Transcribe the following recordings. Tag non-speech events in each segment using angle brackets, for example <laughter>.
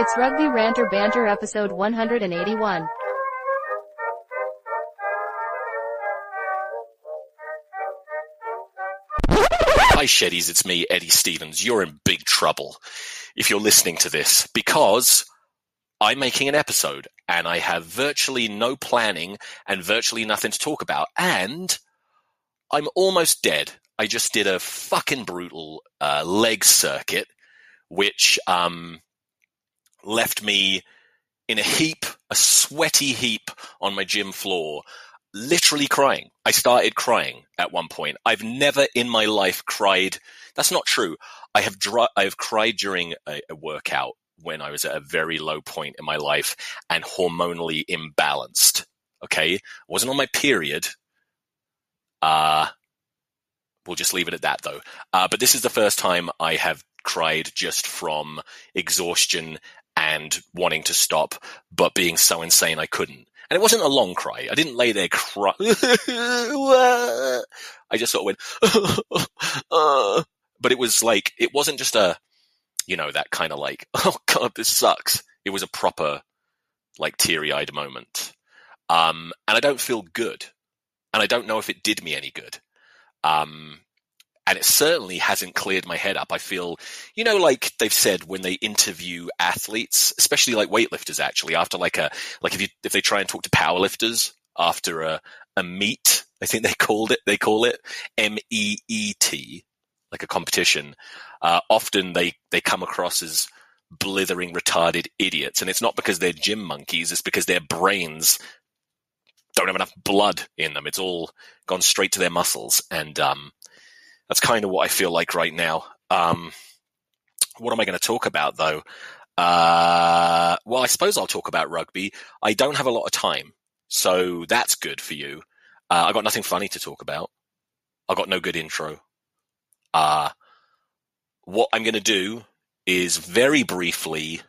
It's Rugby Ranter Banter episode 181. Hi, Sheddies, it's me, Eddie Stevens. You're in big trouble if you're listening to this because I'm making an episode and I have virtually no planning and virtually nothing to talk about. And I'm almost dead. I just did a fucking brutal uh, leg circuit, which um, left me in a heap, a sweaty heap on my gym floor, literally crying. I started crying at one point. I've never in my life cried. That's not true. I have dry, I have cried during a, a workout when I was at a very low point in my life and hormonally imbalanced. Okay, wasn't on my period. Uh we'll just leave it at that though. Uh, but this is the first time I have cried just from exhaustion and wanting to stop, but being so insane I couldn't. And it wasn't a long cry. I didn't lay there cry. <laughs> I just sort of went, <laughs> uh, but it was like, it wasn't just a, you know, that kind of like, <laughs> oh God, this sucks. It was a proper, like, teary eyed moment. Um, and I don't feel good. And I don't know if it did me any good. Um, and it certainly hasn't cleared my head up. I feel, you know, like they've said when they interview athletes, especially like weightlifters, actually after like a like if you if they try and talk to powerlifters after a a meet, I think they <laughs> called it they call it M E E T, like a competition. Uh, often they they come across as blithering retarded idiots, and it's not because they're gym monkeys; it's because their brains don't have enough blood in them. It's all gone straight to their muscles, and um, that's kind of what I feel like right now. Um, what am I going to talk about though? Uh, well, I suppose I'll talk about rugby. I don't have a lot of time, so that's good for you. Uh, I got nothing funny to talk about. I got no good intro. Uh, what I'm going to do is very briefly.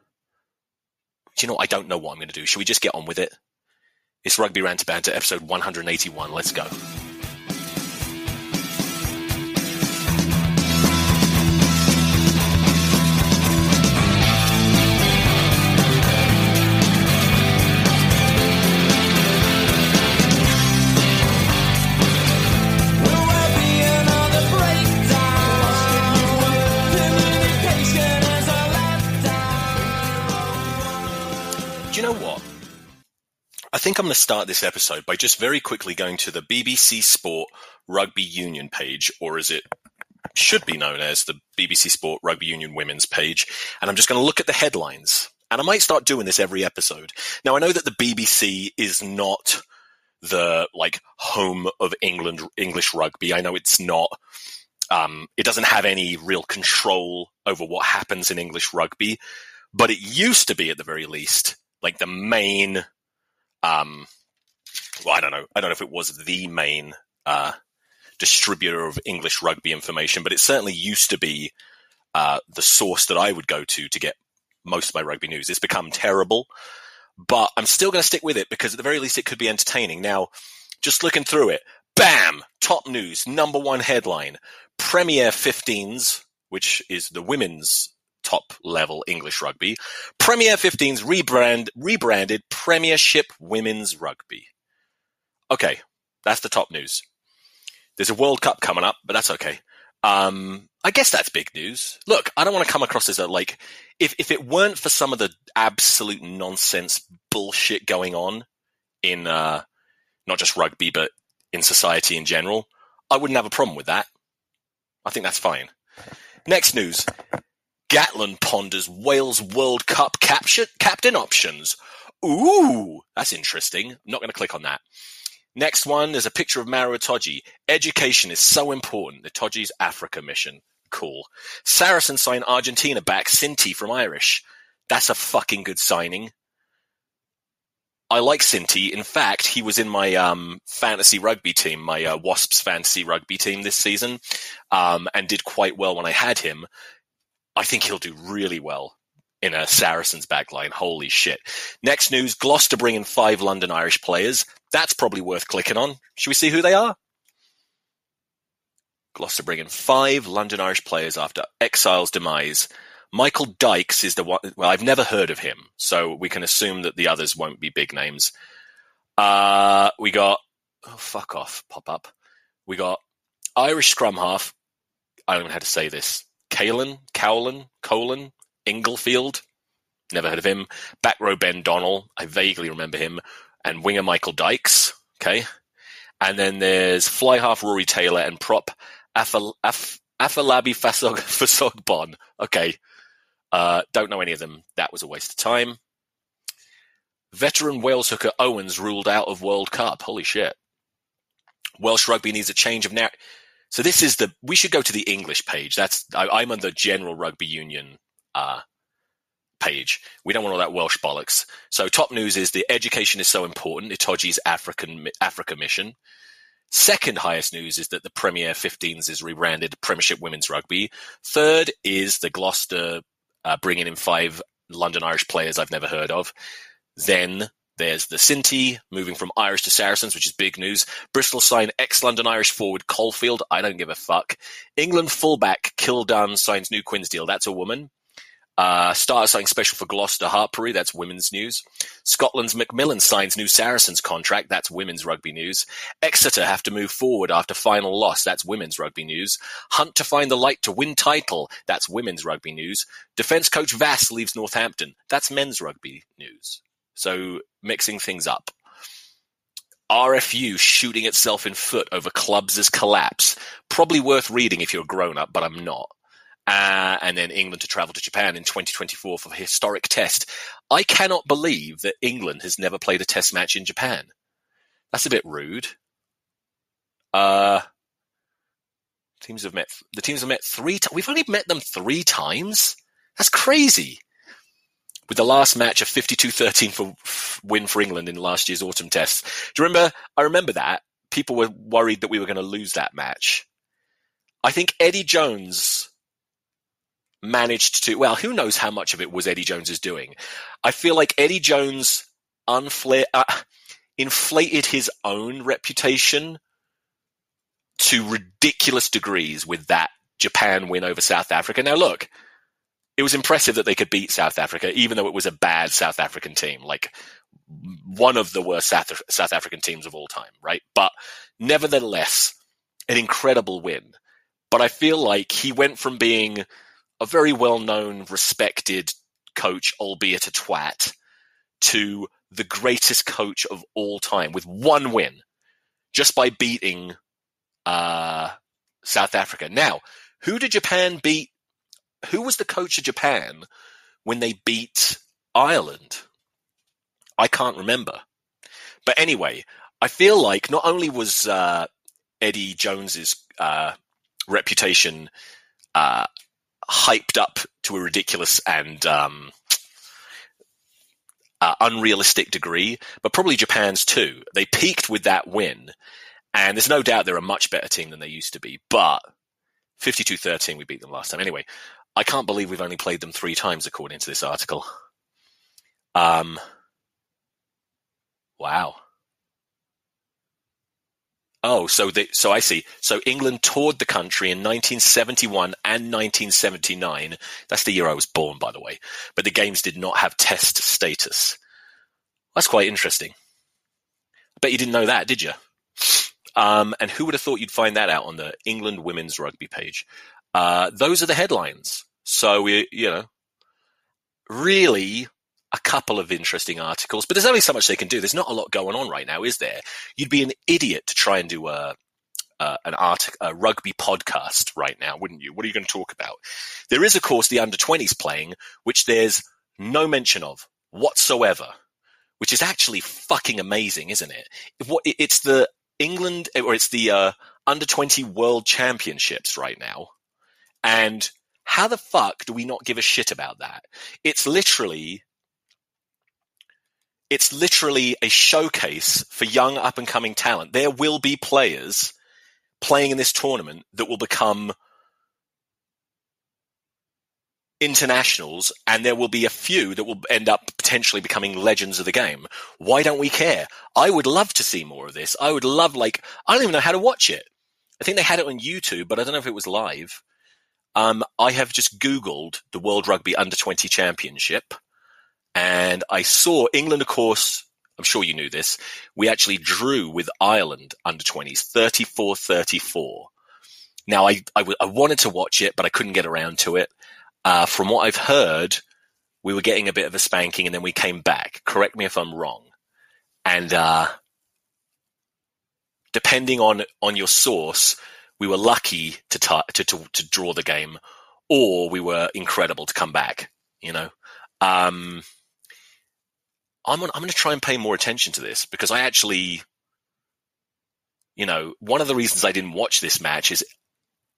Do you know? I don't know what I'm going to do. Should we just get on with it? It's Rugby Rant Banter, episode 181. Let's go. Think I'm going to start this episode by just very quickly going to the BBC Sport Rugby Union page, or as it should be known as the BBC Sport Rugby Union Women's page, and I'm just going to look at the headlines. And I might start doing this every episode. Now, I know that the BBC is not the like home of England English rugby. I know it's not. Um, it doesn't have any real control over what happens in English rugby, but it used to be, at the very least, like the main um well i don't know. I don't know if it was the main uh distributor of english rugby information but it certainly used to be uh the source that i would go to to get most of my rugby news. It's become terrible but i'm still going to stick with it because at the very least it could be entertaining. Now just looking through it bam! Top news number one headline premier 15s which is the women's top level English rugby. Premier 15's rebrand, rebranded Premiership Women's Rugby. Okay, that's the top news. There's a World Cup coming up, but that's okay. Um, I guess that's big news. Look, I don't want to come across as a like, if, if it weren't for some of the absolute nonsense bullshit going on in, uh, not just rugby, but in society in general, I wouldn't have a problem with that. I think that's fine. Next news. Gatland ponders Wales World Cup capture, captain options. Ooh, that's interesting. I'm not going to click on that. Next one, is a picture of Maro Itoje. Education is so important. The Itoje's Africa mission. Cool. Saracen sign Argentina back Cinti from Irish. That's a fucking good signing. I like Cinti. In fact, he was in my um, fantasy rugby team, my uh, Wasps fantasy rugby team this season, um, and did quite well when I had him. I think he'll do really well in a Saracens backline. Holy shit. Next news Gloucester bring in five London Irish players. That's probably worth clicking on. Should we see who they are? Gloucester bring in five London Irish players after Exile's demise. Michael Dykes is the one. Well, I've never heard of him, so we can assume that the others won't be big names. Uh, we got oh fuck off pop up. We got Irish scrum half. I don't know how to say this. Kalen, Cowlen, Colin, Englefield. Never heard of him. Back row Ben Donnell. I vaguely remember him. And winger Michael Dykes. Okay. And then there's fly half Rory Taylor and prop Afal- Af- Afalabi Fasog- <laughs> Fasogbon. Okay. Uh, don't know any of them. That was a waste of time. Veteran Wales hooker Owens ruled out of World Cup. Holy shit. Welsh rugby needs a change of narrative. So this is the, we should go to the English page. That's, I, am on the general rugby union, uh, page. We don't want all that Welsh bollocks. So top news is the education is so important. Itoje's African, Africa mission. Second highest news is that the Premier 15s is rebranded Premiership Women's Rugby. Third is the Gloucester uh, bringing in five London Irish players I've never heard of. Then there's the Cinti moving from Irish to Saracens, which is big news. Bristol sign ex-London Irish forward Caulfield. I don't give a fuck. England fullback Kildunn signs new Quins deal. That's a woman. Uh, started something special for Gloucester Hartpury. That's women's news. Scotland's Macmillan signs new Saracens contract. That's women's rugby news. Exeter have to move forward after final loss. That's women's rugby news. Hunt to find the light to win title. That's women's rugby news. Defence coach Vass leaves Northampton. That's men's rugby news. So mixing things up. RFU shooting itself in foot over Clubs' collapse. Probably worth reading if you're a grown up, but I'm not. Uh, and then England to travel to Japan in 2024 for a historic test. I cannot believe that England has never played a test match in Japan. That's a bit rude. Uh, teams have met, the teams have met three times. We've only met them three times? That's crazy with the last match a 52-13 for win for England in last year's autumn test. Do you remember? I remember that people were worried that we were going to lose that match. I think Eddie Jones managed to. Well, who knows how much of it was Eddie Jones's doing? I feel like Eddie Jones unfla- uh, inflated his own reputation to ridiculous degrees with that Japan win over South Africa. Now, look, it was impressive that they could beat South Africa, even though it was a bad South African team, like one of the worst South, South African teams of all time, right? But nevertheless, an incredible win. But I feel like he went from being a very well known, respected coach, albeit a twat, to the greatest coach of all time with one win just by beating uh, South Africa. Now, who did Japan beat who was the coach of Japan when they beat Ireland? I can't remember. But anyway, I feel like not only was uh, Eddie Jones's uh, reputation uh, hyped up to a ridiculous and um, uh, unrealistic degree, but probably Japan's too. They peaked with that win, and there's no doubt they're a much better team than they used to be. But 52-13, we beat them last time. Anyway, I can't believe we've only played them three times, according to this article. Um, wow. Oh, so the, so I see. So England toured the country in 1971 and 1979. That's the year I was born, by the way. But the games did not have test status. That's quite interesting. I bet you didn't know that, did you? Um, and who would have thought you'd find that out on the England women's rugby page? Uh, those are the headlines. So we, you know, really a couple of interesting articles, but there's only so much they can do. There's not a lot going on right now, is there? You'd be an idiot to try and do a, uh, an art, a rugby podcast right now, wouldn't you? What are you going to talk about? There is, of course, the under 20s playing, which there's no mention of whatsoever, which is actually fucking amazing, isn't it? It's the England, or it's the uh, under 20 world championships right now. And how the fuck do we not give a shit about that? It's literally it's literally a showcase for young up and coming talent. There will be players playing in this tournament that will become internationals and there will be a few that will end up potentially becoming legends of the game. Why don't we care? I would love to see more of this. I would love like I don't even know how to watch it. I think they had it on YouTube, but I don't know if it was live. Um, I have just Googled the World Rugby Under 20 Championship and I saw England, of course, I'm sure you knew this. We actually drew with Ireland under 20s, 34 34. Now, I, I, I, wanted to watch it, but I couldn't get around to it. Uh, from what I've heard, we were getting a bit of a spanking and then we came back. Correct me if I'm wrong. And, uh, depending on, on your source, we were lucky to, t- to, to, to, draw the game or we were incredible to come back, you know? Um, I'm, I'm going to try and pay more attention to this because I actually, you know, one of the reasons I didn't watch this match is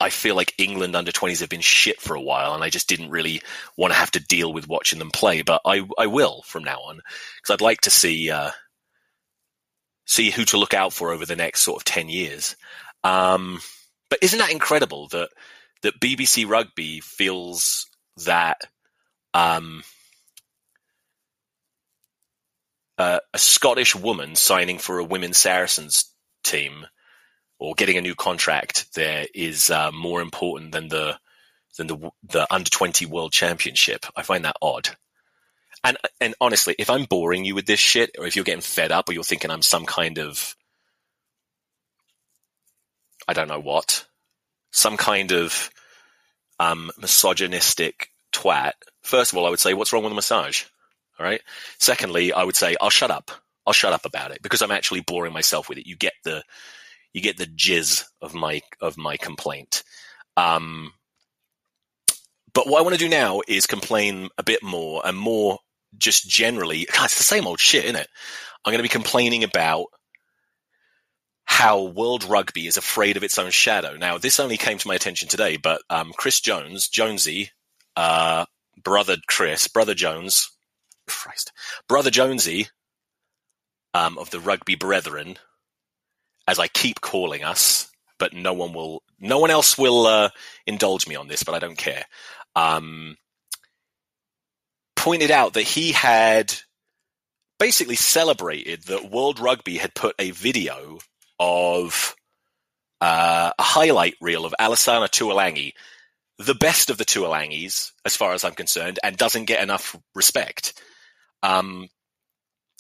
I feel like England under 20s have been shit for a while, and I just didn't really want to have to deal with watching them play. But I I will from now on because I'd like to see uh, see who to look out for over the next sort of 10 years. Um, but isn't that incredible that that BBC Rugby feels that um, uh, a Scottish woman signing for a women's Saracens team or getting a new contract there is uh, more important than the than the the under twenty world championship. I find that odd. And and honestly, if I'm boring you with this shit, or if you're getting fed up, or you're thinking I'm some kind of I don't know what, some kind of um, misogynistic twat. First of all, I would say, what's wrong with a massage? All right. Secondly, I would say I'll shut up. I'll shut up about it because I'm actually boring myself with it. You get the you get the jizz of my of my complaint. Um, but what I want to do now is complain a bit more and more just generally. God, it's the same old shit, isn't it? I'm going to be complaining about how World Rugby is afraid of its own shadow. Now, this only came to my attention today, but um, Chris Jones, Jonesy, uh, brother Chris, brother Jones, Christ, brother Jonesy um, of the Rugby Brethren, as I keep calling us, but no one will, no one else will uh, indulge me on this, but I don't care. Um, pointed out that he had basically celebrated that World Rugby had put a video of uh, a highlight reel of Alesana Tuilagi, the best of the Tuilagis, as far as I'm concerned, and doesn't get enough respect. Um,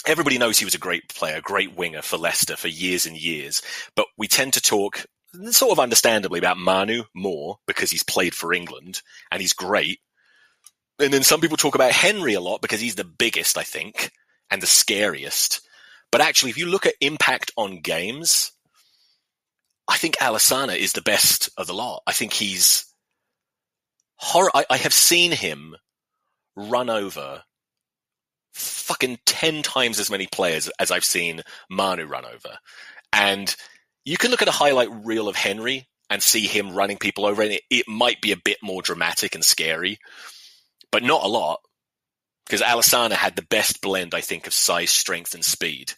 everybody knows he was a great player, great winger for Leicester for years and years, but we tend to talk sort of understandably about Manu more because he's played for England and he's great. And then some people talk about Henry a lot because he's the biggest, I think, and the scariest. But actually, if you look at impact on games, I think Alesana is the best of the lot. I think he's horror. I, I have seen him run over fucking 10 times as many players as I've seen Manu run over. And you can look at a highlight reel of Henry and see him running people over, and it, it might be a bit more dramatic and scary, but not a lot. Because Alesana had the best blend, I think, of size, strength, and speed.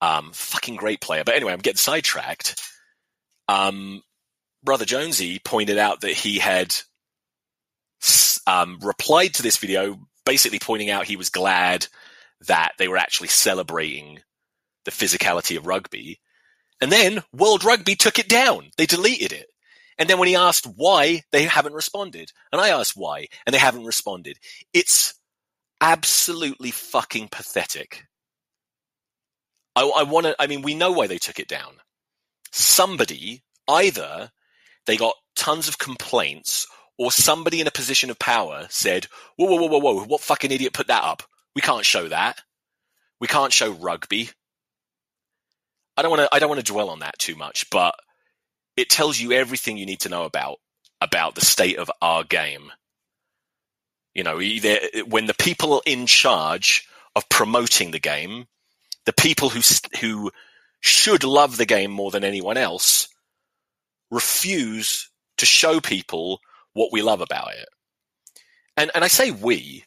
Um, fucking great player. But anyway, I'm getting sidetracked. Um, Brother Jonesy pointed out that he had um, replied to this video basically pointing out he was glad that they were actually celebrating the physicality of rugby. And then World Rugby took it down. They deleted it. And then when he asked why, they haven't responded. And I asked why, and they haven't responded. It's absolutely fucking pathetic. I, I want to, I mean, we know why they took it down. Somebody, either they got tons of complaints or somebody in a position of power said, whoa, whoa, whoa, whoa, whoa, what fucking idiot put that up? We can't show that. We can't show rugby. I don't want to, I don't want to dwell on that too much, but it tells you everything you need to know about, about the state of our game. You know, either, when the people in charge of promoting the game, the people who, who should love the game more than anyone else, refuse to show people what we love about it. And and I say we,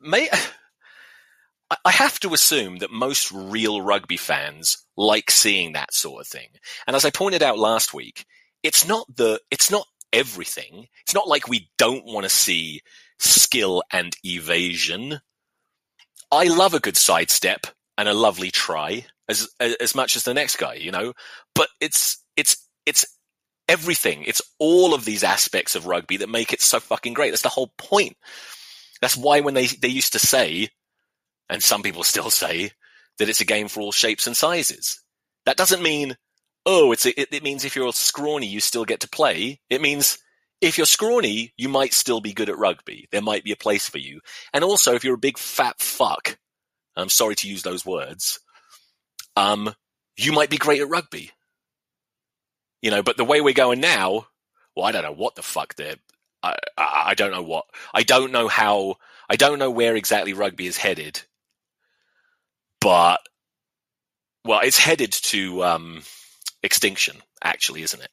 may I have to assume that most real rugby fans like seeing that sort of thing. And as I pointed out last week, it's not the it's not everything. It's not like we don't want to see skill and evasion. I love a good sidestep and a lovely try as as much as the next guy, you know. But it's it's it's everything. It's all of these aspects of rugby that make it so fucking great. That's the whole point. That's why when they, they used to say, and some people still say, that it's a game for all shapes and sizes. That doesn't mean, oh, it's a, it, it means if you're scrawny, you still get to play. It means if you're scrawny, you might still be good at rugby. There might be a place for you. And also, if you're a big fat fuck, I'm sorry to use those words, um, you might be great at rugby. You know, but the way we're going now, well, I don't know what the fuck they're. I, I, I don't know what. I don't know how. I don't know where exactly rugby is headed. But, well, it's headed to um, extinction, actually, isn't it?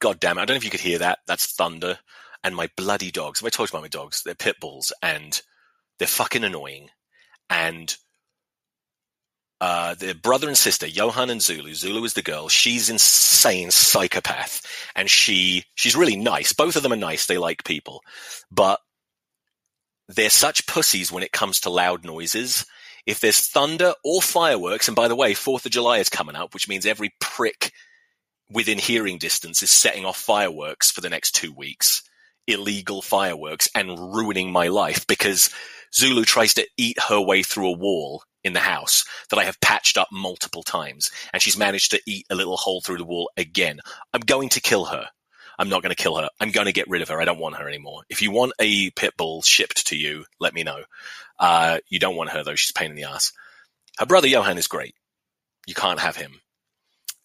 God damn it. I don't know if you could hear that. That's thunder. And my bloody dogs. Have I told you about my dogs? They're pit bulls and they're fucking annoying. And uh, the brother and sister, Johan and Zulu. Zulu is the girl. She's insane psychopath, and she she's really nice. Both of them are nice. They like people, but they're such pussies when it comes to loud noises. If there's thunder or fireworks, and by the way, Fourth of July is coming up, which means every prick within hearing distance is setting off fireworks for the next two weeks, illegal fireworks, and ruining my life because Zulu tries to eat her way through a wall in the house that I have patched up multiple times, and she's managed to eat a little hole through the wall again. I'm going to kill her. I'm not going to kill her. I'm going to get rid of her. I don't want her anymore. If you want a pit bull shipped to you, let me know. Uh, you don't want her though. She's pain in the ass. Her brother Johan is great. You can't have him.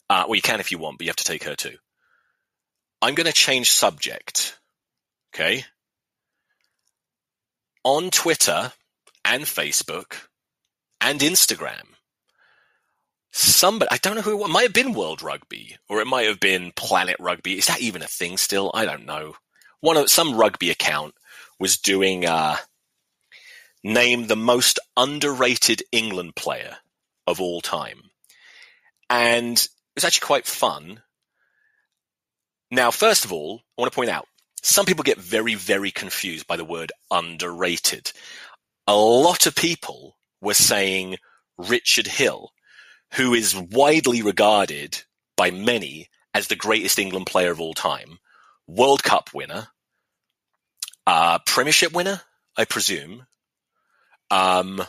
Uh, well, you can if you want, but you have to take her too. I'm going to change subject. Okay. On Twitter and Facebook, and Instagram. Somebody, I don't know who it, might have been World Rugby or it might have been Planet Rugby. Is that even a thing still? I don't know. One of some rugby account was doing uh, name the most underrated England player of all time, and it was actually quite fun. Now, first of all, I want to point out some people get very, very confused by the word underrated. A lot of people were saying Richard Hill, who is widely regarded by many as the greatest England player of all time, World Cup winner, uh, Premiership winner, I presume, um,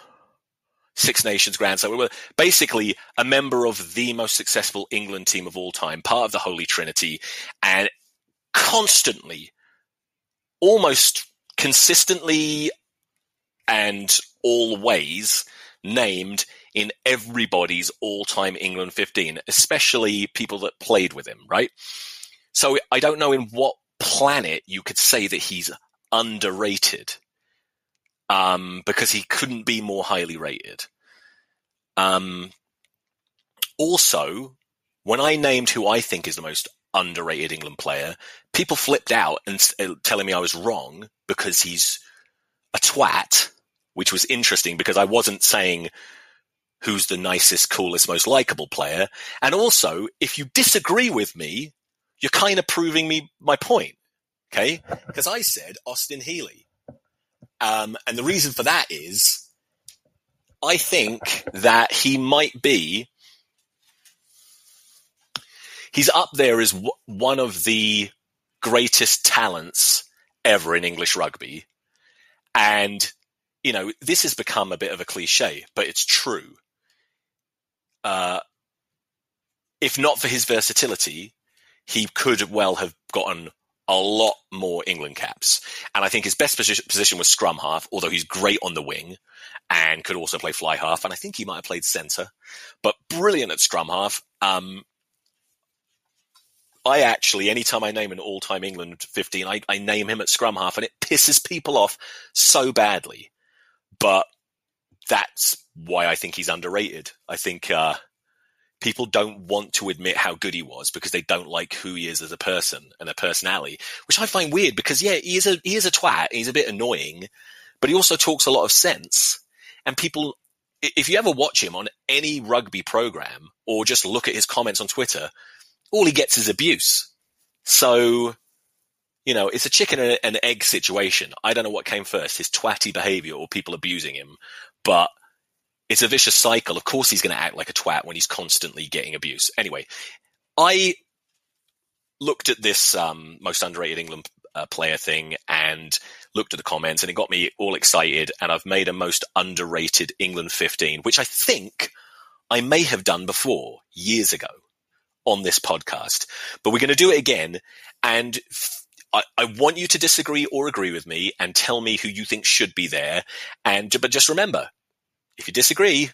Six Nations Grand Slam, basically a member of the most successful England team of all time, part of the Holy Trinity, and constantly, almost consistently and always named in everybody's all-time England 15, especially people that played with him, right? So I don't know in what planet you could say that he's underrated, um, because he couldn't be more highly rated. Um, also, when I named who I think is the most underrated England player, people flipped out and uh, telling me I was wrong because he's a twat which was interesting because I wasn't saying who's the nicest, coolest, most likable player. And also, if you disagree with me, you're kind of proving me my point. Okay. <laughs> Because I said Austin Healey. Um, and the reason for that is I think that he might be, he's up there as w- one of the greatest talents ever in English rugby. And you know, this has become a bit of a cliche, but it's true. Uh, if not for his versatility, he could well have gotten a lot more England caps. And I think his best position was scrum half, although he's great on the wing and could also play fly half. And I think he might have played centre, but brilliant at scrum half. Um, I actually, anytime I name an all-time England 15, I, I name him at scrum half and it pisses people off so badly but that's why I think he's underrated. I think uh, people don't want to admit how good he was because they don't like who he is as a person and a personality, which I find weird because yeah, he is a he is a twat. He's a bit annoying, but he also talks a lot of sense. And people, if you ever watch him on any rugby program or just look at his comments on Twitter, all he gets is abuse. So you know, it's a chicken and an egg situation. I don't know what came first, his twatty behavior or people abusing him, but it's a vicious cycle. Of course, he's going to act like a twat when he's constantly getting abuse. Anyway, I looked at this um, most underrated England uh, player thing and looked at the comments, and it got me all excited. And I've made a most underrated England 15, which I think I may have done before years ago on this podcast, but we're going to do it again. And I, I, want you to disagree or agree with me and tell me who you think should be there. And but just remember, if you disagree,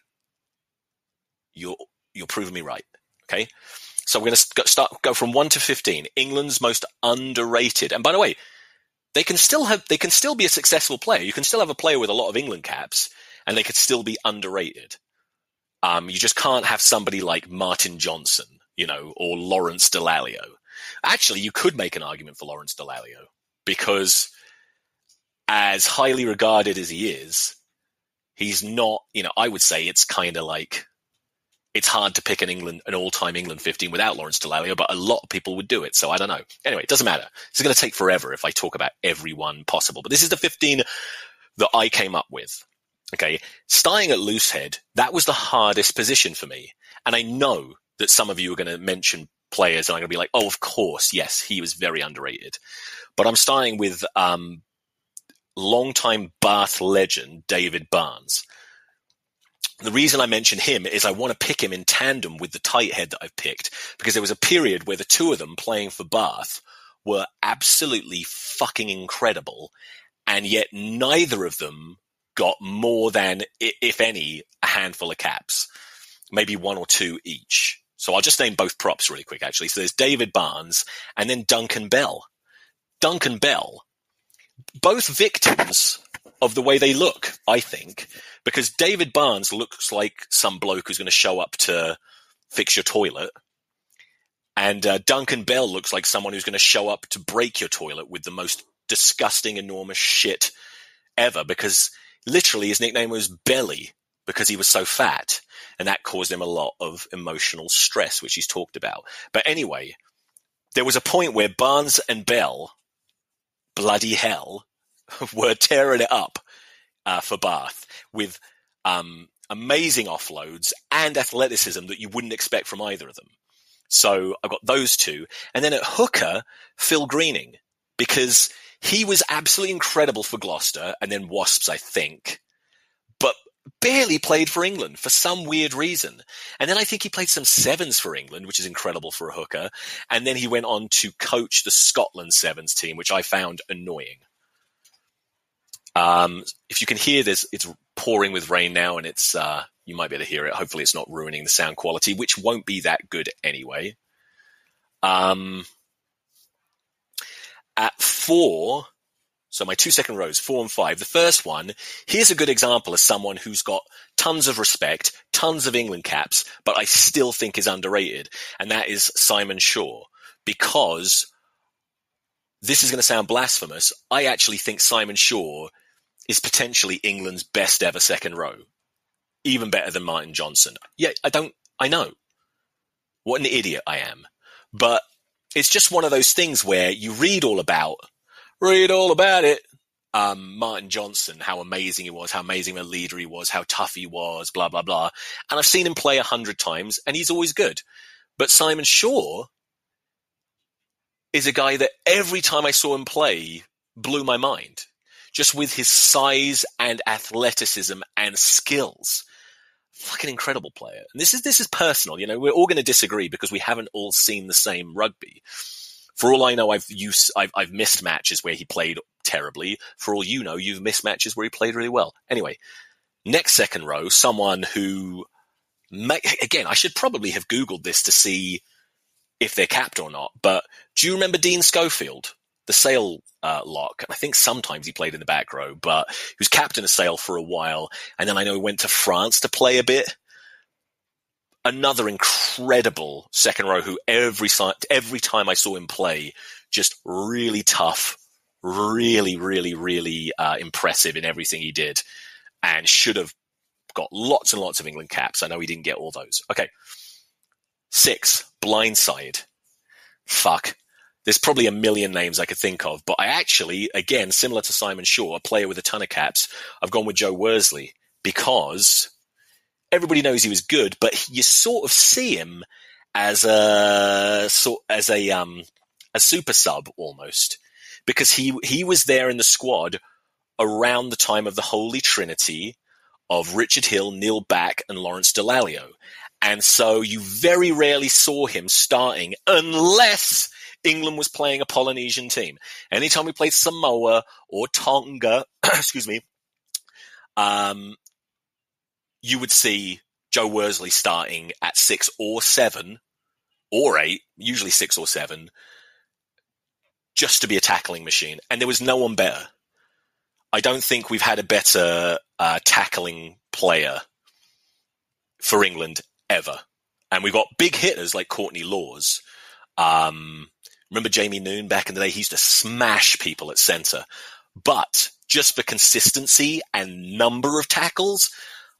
you're you're proving me right. Okay. So we're going to start go from one to fifteen. England's most underrated. And by the way, they can still have they can still be a successful player. You can still have a player with a lot of England caps, and they could still be underrated. Um, you just can't have somebody like Martin Johnson, you know, or Lawrence Dallaglio. Actually, you could make an argument for Lawrence Dallaglio because, as highly regarded as he is, he's not. You know, I would say it's kind of like it's hard to pick an England, an all-time England 15 without Lawrence Dallaglio, but a lot of people would do it. So I don't know. Anyway, it doesn't matter. This is going to take forever if I talk about everyone possible. But this is the 15 that I came up with. Okay. Starting at loosehead, that was the hardest position for me. And I know that some of you are going to mention players and I'm going to be like, oh, of course. Yes, he was very underrated. But I'm starting with, um, longtime Bath legend, David Barnes. The reason I mention him is I want to pick him in tandem with the tight head that I've picked because there was a period where the two of them playing for Bath were absolutely fucking incredible. And yet neither of them got more than, if any, a handful of caps, maybe one or two each. So I'll just name both props really quick, actually. So there's David Barnes and then Duncan Bell. Duncan Bell, both victims of the way they look, I think, because David Barnes looks like some bloke who's going to show up to fix your toilet. And uh, Duncan Bell looks like someone who's going to show up to break your toilet with the most disgusting, enormous shit ever because literally his nickname was Belly because he was so fat. And that caused him a lot of emotional stress, which he's talked about. But anyway, there was a point where Barnes and Bell, bloody hell, <laughs> were tearing it up uh, for Bath with um, amazing offloads and athleticism that you wouldn't expect from either of them. So I've got those two. And then at hooker, Phil Greening, because he was absolutely incredible for Gloucester and then Wasps, I think, but barely played for England for some weird reason. And then I think he played some sevens for England, which is incredible for a hooker. And then he went on to coach the Scotland sevens team, which I found annoying. Um, if you can hear this, it's pouring with rain now and it's, uh, you might be able to hear it. Hopefully it's not ruining the sound quality, which won't be that good anyway. Um, at four, so my two second rows, four and five. The first one, here's a good example of someone who's got tons of respect, tons of England caps, but I still think is underrated. And that is Simon Shaw because this is going to sound blasphemous. I actually think Simon Shaw is potentially England's best ever second row. Even better than Martin Johnson. Yeah, I don't, I know. What an idiot I am. But it's just one of those things where you read all about, read all about it. Um, Martin Johnson, how amazing he was, how amazing a leader he was, how tough he was, blah, blah, blah. And I've seen him play a hundred times and he's always good. But Simon Shaw is a guy that every time I saw him play blew my mind just with his size and athleticism and skills fucking incredible player. And this is this is personal. You know, we're all going to disagree because we haven't all seen the same rugby. For all I know, I've used I've, I've missed matches where he played terribly. For all you know, you've missed matches where he played really well. Anyway, next second row, someone who may, again, I should probably have googled this to see if they're capped or not. But do you remember Dean Schofield? the Sale uh, lock. I think sometimes he played in the back row, but he was captain of Sale for a while. And then I know he went to France to play a bit. Another incredible second row who every, every time I saw him play, just really tough, really, really, really uh, impressive in everything he did and should have got lots and lots of England caps. I know he didn't get all those. Okay. Six, blindside. Fuck there's probably a million names I could think of, but I actually, again, similar to Simon Shaw, a player with a ton of caps, I've gone with Joe Worsley because everybody knows he was good, but you sort of see him as a sort as a um a super sub almost because he he was there in the squad around the time of the Holy Trinity of Richard Hill, Neil Back, and Lawrence Dallaglio. And so you very rarely saw him starting unless England was playing a Polynesian team. Anytime we played Samoa or Tonga, <clears throat> excuse me, um, you would see Joe Worsley starting at six or seven or eight, usually six or seven, just to be a tackling machine. And there was no one better. I don't think we've had a better uh, tackling player for England ever. And we've got big hitters like Courtney Lawes. Um, remember Jamie Noon back in the day? He used to smash people at centre. But just for consistency and number of tackles,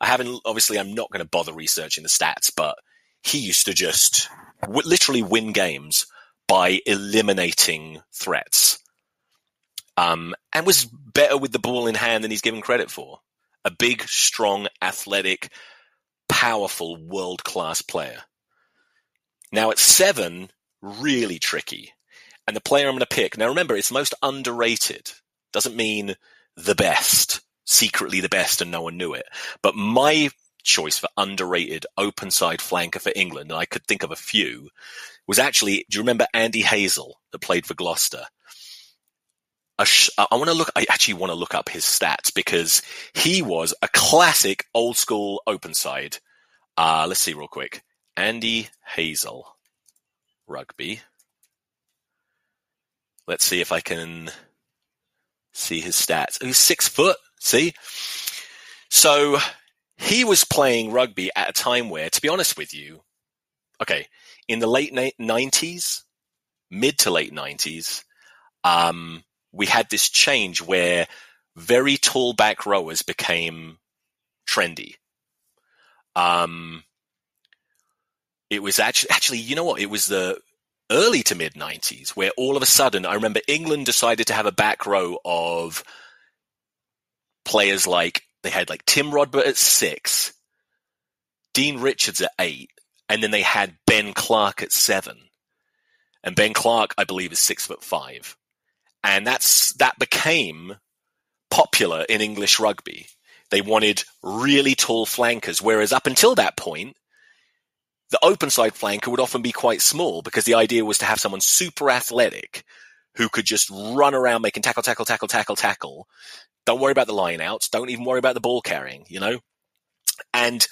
I haven't, obviously, I'm not going to bother researching the stats, but he used to just w- literally win games by eliminating threats. Um, and was better with the ball in hand than he's given credit for. A big, strong, athletic, powerful, world class player. Now at seven, really tricky. And the player I'm going to pick, now remember, it's most underrated. Doesn't mean the best, secretly the best and no one knew it. But my choice for underrated open side flanker for England, and I could think of a few, was actually, do you remember Andy Hazell that played for Gloucester? I want to look, I actually want to look up his stats because he was a classic old school open side. Uh, let's see real quick. Andy Hazell, rugby. Let's see if I can see his stats. He's six foot. See? So he was playing rugby at a time where, to be honest with you, okay, in the late nineties, mid to late nineties, um, we had this change where very tall back rowers became trendy. Um, it was actually, actually, you know what? It was the early to mid 90s where all of a sudden, I remember England decided to have a back row of players like, they had like Tim Rodber at six, Dean Richards at eight, and then they had Ben Clarke at seven. And Ben Clarke, I believe, is six foot five. And that's, that became popular in English rugby. They wanted really tall flankers, whereas up until that point, the open side flanker would often be quite small because the idea was to have someone super athletic who could just run around making tackle, tackle, tackle, tackle, tackle. Don't worry about the line outs. Don't even worry about the ball carrying, you know? And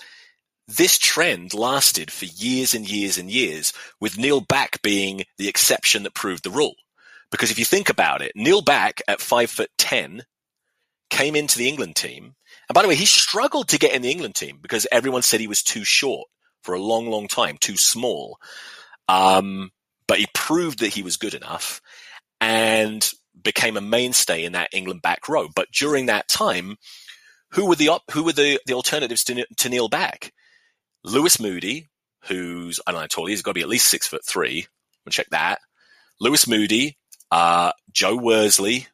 this trend lasted for years and years and years, with Neil Back being the exception that proved the rule. Because if you think about it, Neil Back at five foot ten came into the England team. And by the way, he struggled to get in the England team because everyone said he was too short for a long, long time, too small. Um, but he proved that he was good enough and became a mainstay in that England back row. But during that time, who were the op- who were the, the alternatives to, to Neil Back? Lewis Moody, who's I don't know tall, he's got to be at least six foot three. We'll check that. Lewis Moody, uh, Joe Worsley,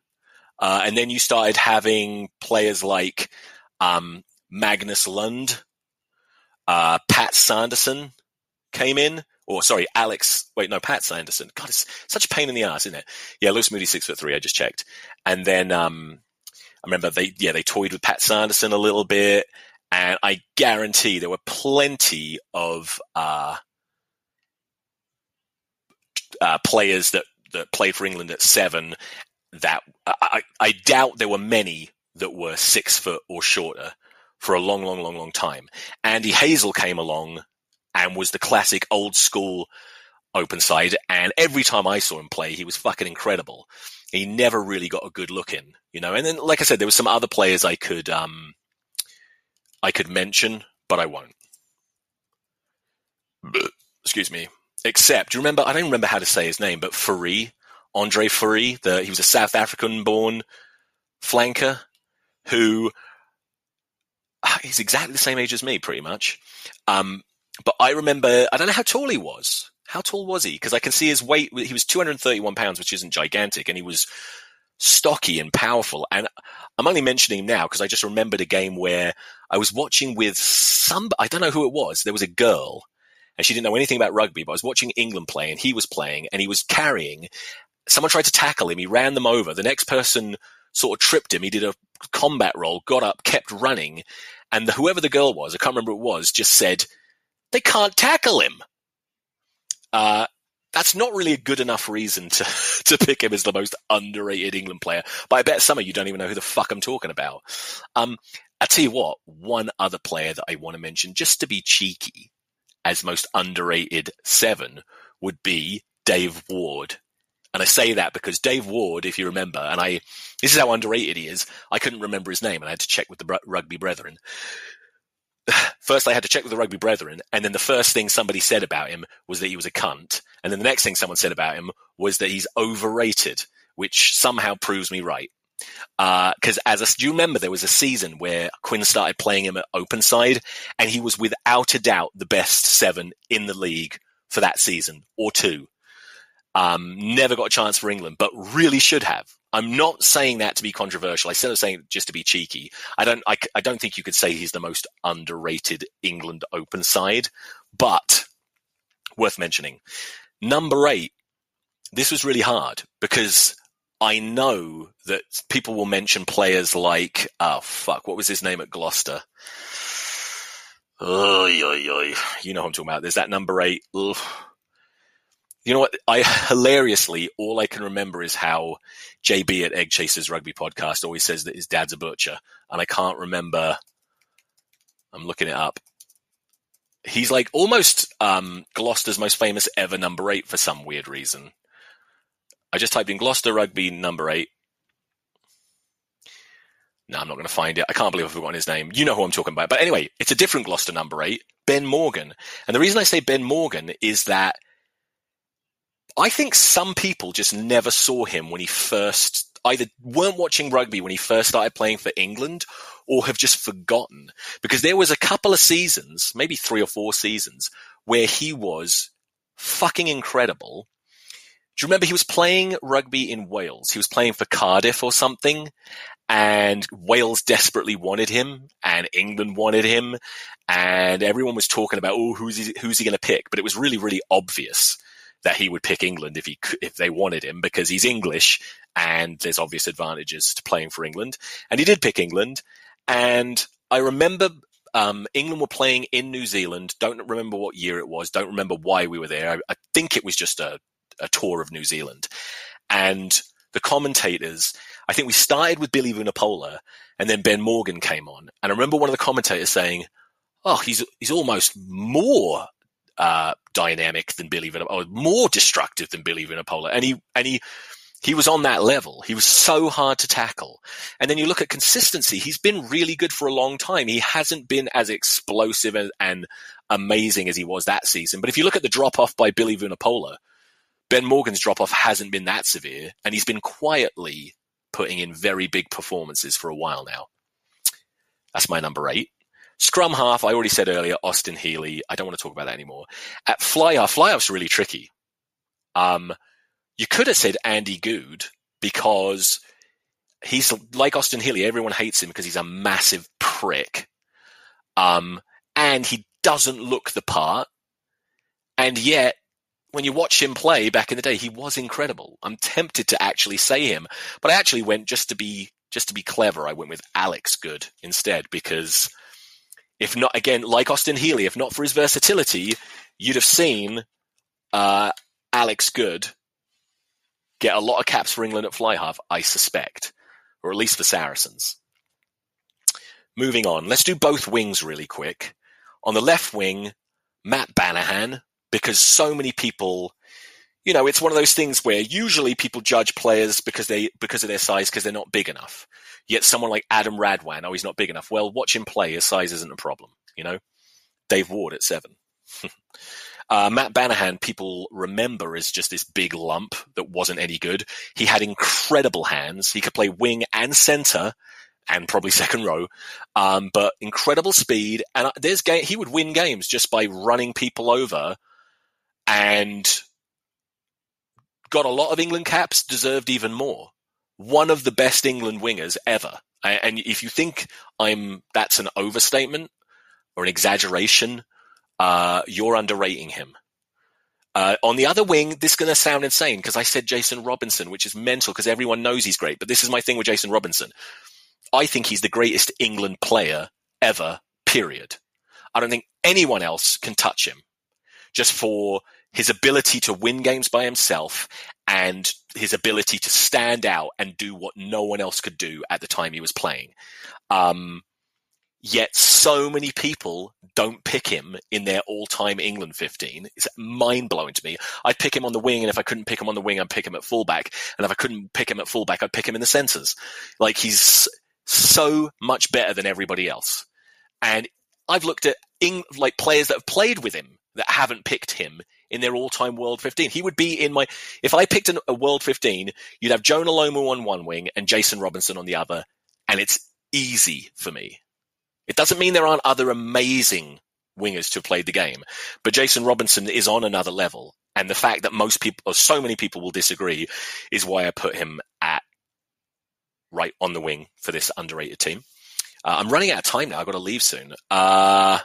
uh, and then you started having players like um, Magnus Lund, uh, Pat Sanderson came in, or sorry, Alex. Wait, no, Pat Sanderson. God, it's such a pain in the ass, isn't it? Yeah, Lewis Moody, six foot three. I just checked, and then um, I remember they yeah they toyed with Pat Sanderson a little bit, and I guarantee there were plenty of uh, uh, players that that played for England at seven. That I, I doubt there were many that were six foot or shorter for a long, long, long, long time. Andy Hazell came along and was the classic old school open side. And every time I saw him play, he was fucking incredible. He never really got a good look in, you know. And then, like I said, there were some other players I could, um, I could mention, but I won't. <clears throat> Excuse me. Except, do you remember? I don't remember how to say his name, but Fourie, Andre Fourie, the he was a South African-born flanker who <sighs> he's exactly the same age as me, pretty much. Um, but I remember, I don't know how tall he was. How tall was he? Because I can see his weight. He was 231 pounds, which isn't gigantic, and he was stocky and powerful. And I'm only mentioning him now because I just remembered a game where I was watching with some, I don't know who it was. There was a girl and she didn't know anything about rugby, but I was watching England play and he was playing and he was carrying. Someone tried to tackle him. He ran them over. The next person sort of tripped him. He did a combat roll, got up, kept running. And the, whoever the girl was, I can't remember who it was, just said, they can't tackle him. Uh, that's not really a good enough reason to, <laughs> to pick him as the most underrated England player. But I bet some of you don't even know who the fuck I'm talking about. Um, I tell you what, one other player that I want to mention, just to be cheeky, as most underrated seven, would be Dave Ward. And I say that because Dave Ward, if you remember, and I, this is how underrated he is. I couldn't remember his name and I had to check with the rugby brethren. <sighs> First, I had to check with the rugby brethren. And then the first thing somebody said about him was that he was a cunt. And then the next thing someone said about him was that he's overrated, which somehow proves me right. Because uh, as a, do you remember there was a season where Quins started playing him at open side and he was without a doubt the best seven in the league for that season or two. Um, never got a chance for England, but really should have. I'm not saying that to be controversial. I said I'm saying just to be cheeky. I don't. I, I don't think you could say he's the most underrated England open side, but worth mentioning. Number eight. This was really hard because I know that people will mention players like oh fuck, what was his name at Gloucester? Oh, you know who I'm talking about. There's that number eight. Ugh you know what? I hilariously, all I can remember is how JB at Egg Chasers Rugby Podcast always says that his dad's a butcher, and I can't remember. I'm looking it up. He's like almost um, Gloucester's most famous ever number eight for some weird reason. I just typed in Gloucester Rugby number eight. No, I'm not going to find it. I can't believe I've forgotten his name. You know who I'm talking about. But anyway, it's a different Gloucester number eight, Ben Morgan. And the reason I say Ben Morgan is that I think some people just never saw him when he first either weren't watching rugby when he first started playing for England or have just forgotten because there was a couple of seasons, maybe three or four seasons where he was fucking incredible. Do you remember he was playing rugby in Wales? He was playing for Cardiff or something and Wales desperately wanted him and England wanted him and everyone was talking about, oh, who's he, who's he going to pick? But it was really, really obvious that he would pick England if he if they wanted him because he's English and there's obvious advantages to playing for England. And he did pick England. And I remember um, England were playing in New Zealand. Don't remember what year it was. Don't remember why we were there. I, I think it was just a, a tour of New Zealand. And the commentators, I think we started with Billy Vunipola and then Ben Morgan came on. And I remember one of the commentators saying, Oh, he's he's almost more uh, dynamic than Billy Vunipola, or more destructive than Billy Vunipola. And he, and he, he was on that level. He was so hard to tackle. And then you look at consistency. He's been really good for a long time. He hasn't been as explosive and, and amazing as he was that season. But if you look at the drop off by Billy Vunipola, Ben Morgan's drop off hasn't been that severe. And he's been quietly putting in very big performances for a while now. That's my number eight. Scrum half, I already said earlier, Austin Healey. I don't want to talk about that anymore. At fly half, fly half's really tricky. Um, you could have said Andy Goode because he's like Austin Healey. Everyone hates him because he's a massive prick. Um, and he doesn't look the part. And yet, when you watch him play back in the day, he was incredible. I'm tempted to actually say him, but I actually went just to be just to be clever. I went with Alex Goode instead because if not, again, like Austin Healey, if not for his versatility, you'd have seen uh, Alex Goode get a lot of caps for England at fly half, I suspect, or at least for Saracens. Moving on, let's do both wings really quick. On the left wing, Matt Banahan, because so many people, you know, it's one of those things where usually people judge players because they because of their size because they're not big enough. Yet someone like Adam Radwan, oh, he's not big enough. Well, watch him play. His size isn't a problem. You know, Dave Ward at seven. <laughs> uh, Matt Banahan, people remember as just this big lump that wasn't any good. He had incredible hands. He could play wing and center and probably <laughs> second row, um, but incredible speed. And uh, there's game, he would win games just by running people over and got a lot of England caps, deserved even more one of the best England wingers ever. And if you think I'm that's an overstatement or an exaggeration, Uh, you're underrating him. Uh, on the other wing, this is going to sound insane because I said Jason Robinson, which is mental because everyone knows he's great. But this is my thing with Jason Robinson. I think he's the greatest England player ever, period. I don't think anyone else can touch him just for his ability to win games by himself and his ability to stand out and do what no one else could do at the time he was playing. Um, yet so many people don't pick him in their all-time England 15. It's mind-blowing to me. I'd pick him on the wing, and if I couldn't pick him on the wing, I'd pick him at fullback. And if I couldn't pick him at fullback, I'd pick him in the centres. Like he's so much better than everybody else. And I've looked at Eng- like players that have played with him that haven't picked him in their all-time World 15. He would be in my if I picked an, a World 15, you'd have Jonah Lomu on one wing and Jason Robinson on the other, and it's easy for me. It doesn't mean there aren't other amazing wingers to have played the game, but Jason Robinson is on another level. And the fact that most people, or so many people will disagree is why I put him at right on the wing for this underrated team. Uh, I'm running out of time now. I've got to leave soon. Uh,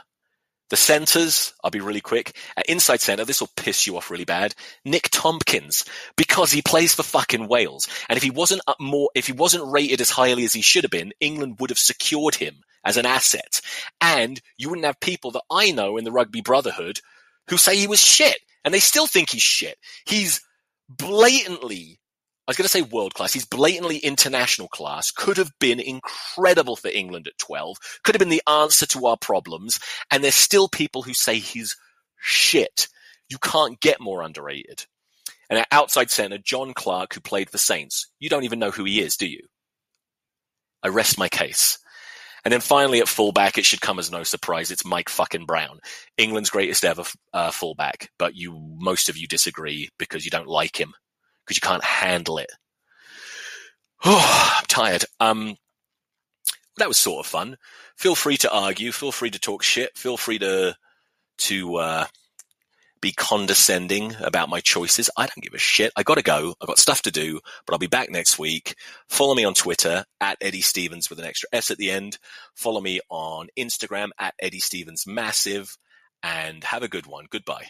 the centers, I'll be really quick. Inside center, this will piss you off really bad. Nick Tompkins, because he plays for fucking Wales. And if he wasn't up more, if he wasn't rated as highly as he should have been, England would have secured him as an asset. And you wouldn't have people that I know in the rugby brotherhood who say he was shit. And they still think he's shit. He's blatantly was going to say world class. He's blatantly international class. Could have been incredible for England at 12. Could have been the answer to our problems. And there's still people who say he's shit. You can't get more underrated. And at outside centre, Jon Clarke, who played for Saints. You don't even know who he is, do you? I rest my case. And then finally at fullback, it should come as no surprise. It's Mike fucking Brown, England's greatest ever uh, fullback. But you, most of you disagree because you don't like him because you can't handle it. Oh, <sighs> I'm tired. Um, that was sort of fun. Feel free to argue. Feel free to talk shit. Feel free to to uh, be condescending about my choices. I don't give a shit. I got to go. I've got stuff to do, but I'll be back next week. Follow me on Twitter at Eddie Stevens with an extra S at the end. Follow me on Instagram at Eddie Stevens Massive, and have a good one. Goodbye.